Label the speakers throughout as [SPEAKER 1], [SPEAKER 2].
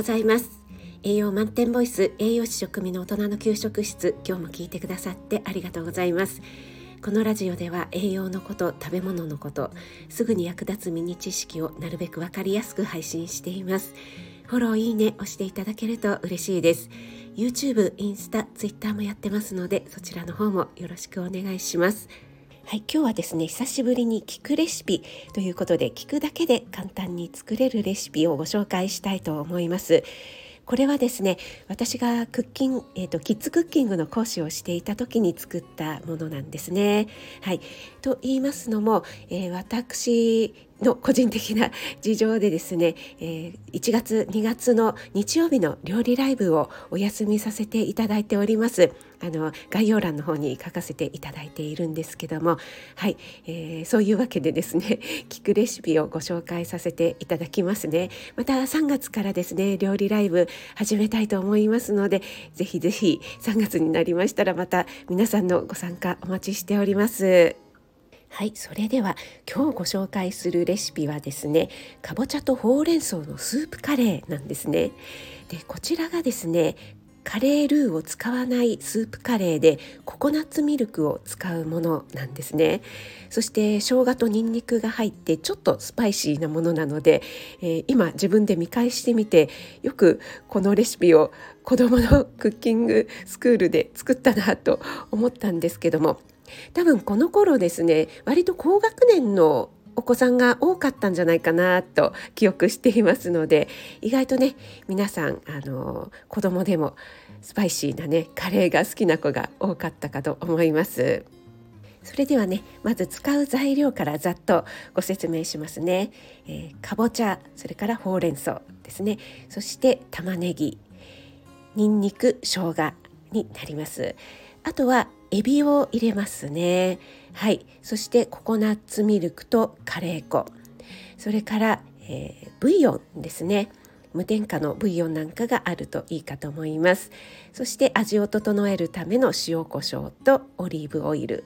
[SPEAKER 1] ございます。栄養満点ボイス栄養士食味の大人の給食室今日も聞いてくださってありがとうございます。このラジオでは栄養のこと食べ物のことすぐに役立つミニ知識をなるべくわかりやすく配信しています。フォローいいね押していただけると嬉しいです。YouTube、インスタ、Twitter もやってますのでそちらの方もよろしくお願いします。はい、今日はですね久しぶりに聞くレシピということで聞くだけで簡単に作れるレシピをご紹介したいと思いますこれはですね私がクッキング、えーと、キッズクッキングの講師をしていた時に作ったものなんですね。はい、と言いますのも、えー、私の個人的な事情でですね、え、1月2月の日曜日の料理ライブをお休みさせていただいております。あの概要欄の方に書かせていただいているんですけどもはい、えー、そういうわけでですね 聞くレシピをご紹介させていただきますね。また3月からですね料理ライブ始めたいと思いますのでぜひぜひ3月になりましたらまた皆さんのご参加お待ちしております。はいそれでは今日ご紹介するレシピはですねかぼちゃとほうれん草のスープカレーなんですね。でこちらがですねカレールーを使わないスープカレーでココナッツミルクを使うものなんですね。そして生姜とニンニクが入ってちょっとスパイシーなものなので、えー、今自分で見返してみてよくこのレシピを子どものクッキングスクールで作ったなと思ったんですけども多分この頃ですね割と高学年のお子さんが多かったんじゃないかなと記憶していますので意外とね皆さんあの子供でもスパイシーなねカレーが好きな子が多かったかと思います。それではねまず使う材料からざっとご説明しますね、えー、かぼちゃそれからほうれん草ですね。そして玉ねぎにんにく生姜になります。あとはエビを入れますね。はい。そしてココナッツミルクとカレー粉。それから、えー、ブイヨンですね。無添加のブイヨンなんかがあるといいかと思います。そして味を整えるための塩コショウとオリーブオイル。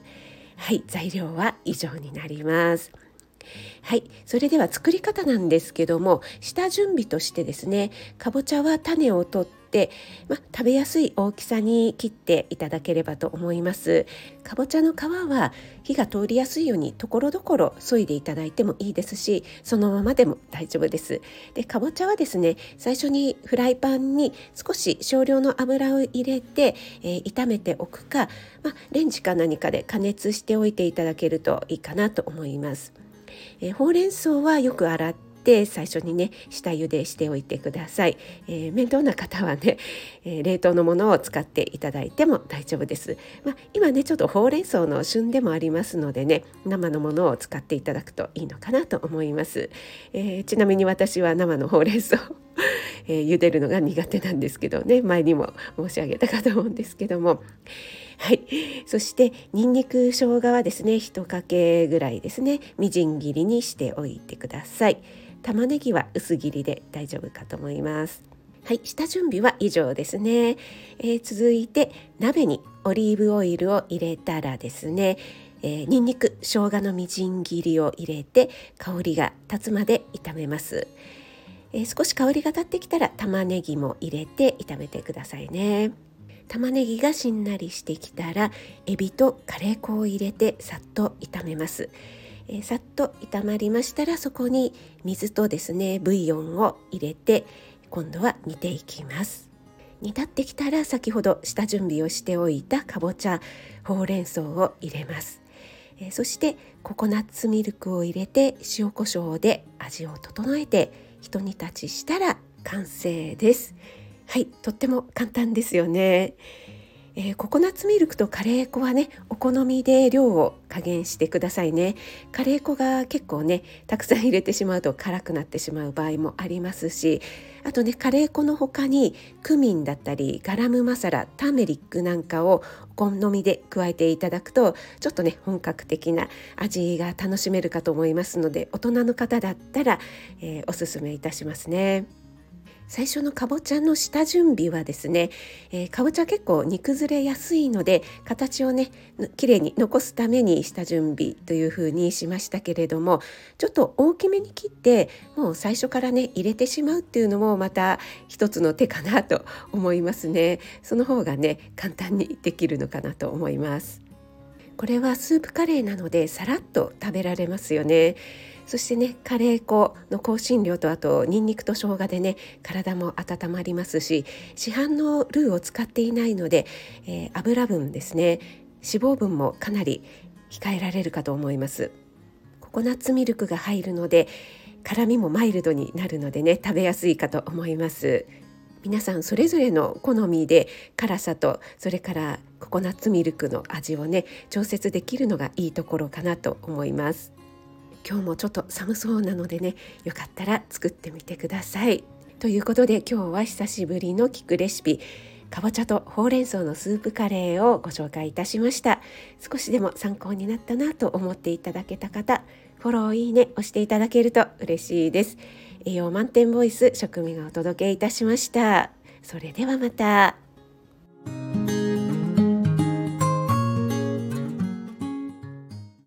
[SPEAKER 1] はい。材料は以上になります。はい。それでは作り方なんですけども下準備としてですねかぼちゃは種を取って、ま、食べやすい大きさに切っていただければと思います。かぼちゃの皮は火が通りやすいようにところどころ削いでいただいてもいいですしそのままでも大丈夫です。でかぼちゃはですね最初にフライパンに少し少量の油を入れて、えー、炒めておくか、ま、レンジか何かで加熱しておいていただけるといいかなと思います。えー、ほうれん草はよく洗って最初にね下茹でしておいてください、えー、面倒な方はね、えー、冷凍のものを使っていただいても大丈夫です、まあ、今ねちょっとほうれん草の旬でもありますのでね生のものを使っていただくといいのかなと思います、えちなみに私は生のほうれん草えー、茹でるのが苦手なんですけどね前にも申し上げたかと思うんですけども。はい。そしてにんにく生姜はですね1かけぐらいですね。みじん切りにしておいてください。玉ねぎは薄切りで大丈夫かと思います。はい。下準備は以上ですね、えー、続いて鍋にオリーブオイルを入れたらですね。えー、にんにく生姜のみじん切りを入れて香りが立つまで炒めます、えー、少し香りが立ってきたら玉ねぎも入れて炒めてくださいね。玉ねぎがしんなりしてきたらエビとカレー粉を入れてさっと炒めます、えー、さっと炒まりましたらそこに水とですねブイヨンを入れて今度は煮ていきます。煮立ってきたら先ほど下準備をしておいたかぼちゃほうれん草を入れます、えー、そしてココナッツミルクを入れて塩コショウで味を整えてひと煮立ちしたら完成です。はいとっても簡単ですよね、えー、ココナッツミルクとカレー粉はねお好みで量を加減してくださいねカレー粉が結構ねたくさん入れてしまうと辛くなってしまう場合もありますしあとねカレー粉の他にクミンだったりガラムマサラターメリックなんかをお好みで加えていただくとちょっとね本格的な味が楽しめるかと思いますので大人の方だったら、えー、おすすめいたしますね。最初のかぼちゃの下準備はですね、えー、かぼちゃ結構煮崩れやすいので形をねきれいに残すために下準備というふうにしましたけれどもちょっと大きめに切ってもう最初からね入れてしまうっていうのもまた一つの手かなと思いますね。その方がね簡単にできるのかなと思います。これはスープカレーなのでさらっと食べられますよね。そしてねカレー粉の香辛料とあとニンニクと生姜でね体も温まりますし市販のルーを使っていないので、えー、油分ですね脂肪分もかなり控えられるかと思います。ココナッツミルクが入るので辛みもマイルドになるのでね食べやすいかと思います。皆さんそれぞれの好みで辛さとそれからココナッツミルクの味をね調節できるのがいいところかなと思います。今日もちょっと寒そうなのでねよかったら作ってみてください。ということで今日は久しぶりの聞くレシピかぼちゃとほうれん草のスープカレーをご紹介いたしました。少しでも参考になったなと思っていただけた方フォローいいね押していただけると嬉しいです。栄養満点ボイス食味がお届けいたしました。それではまた。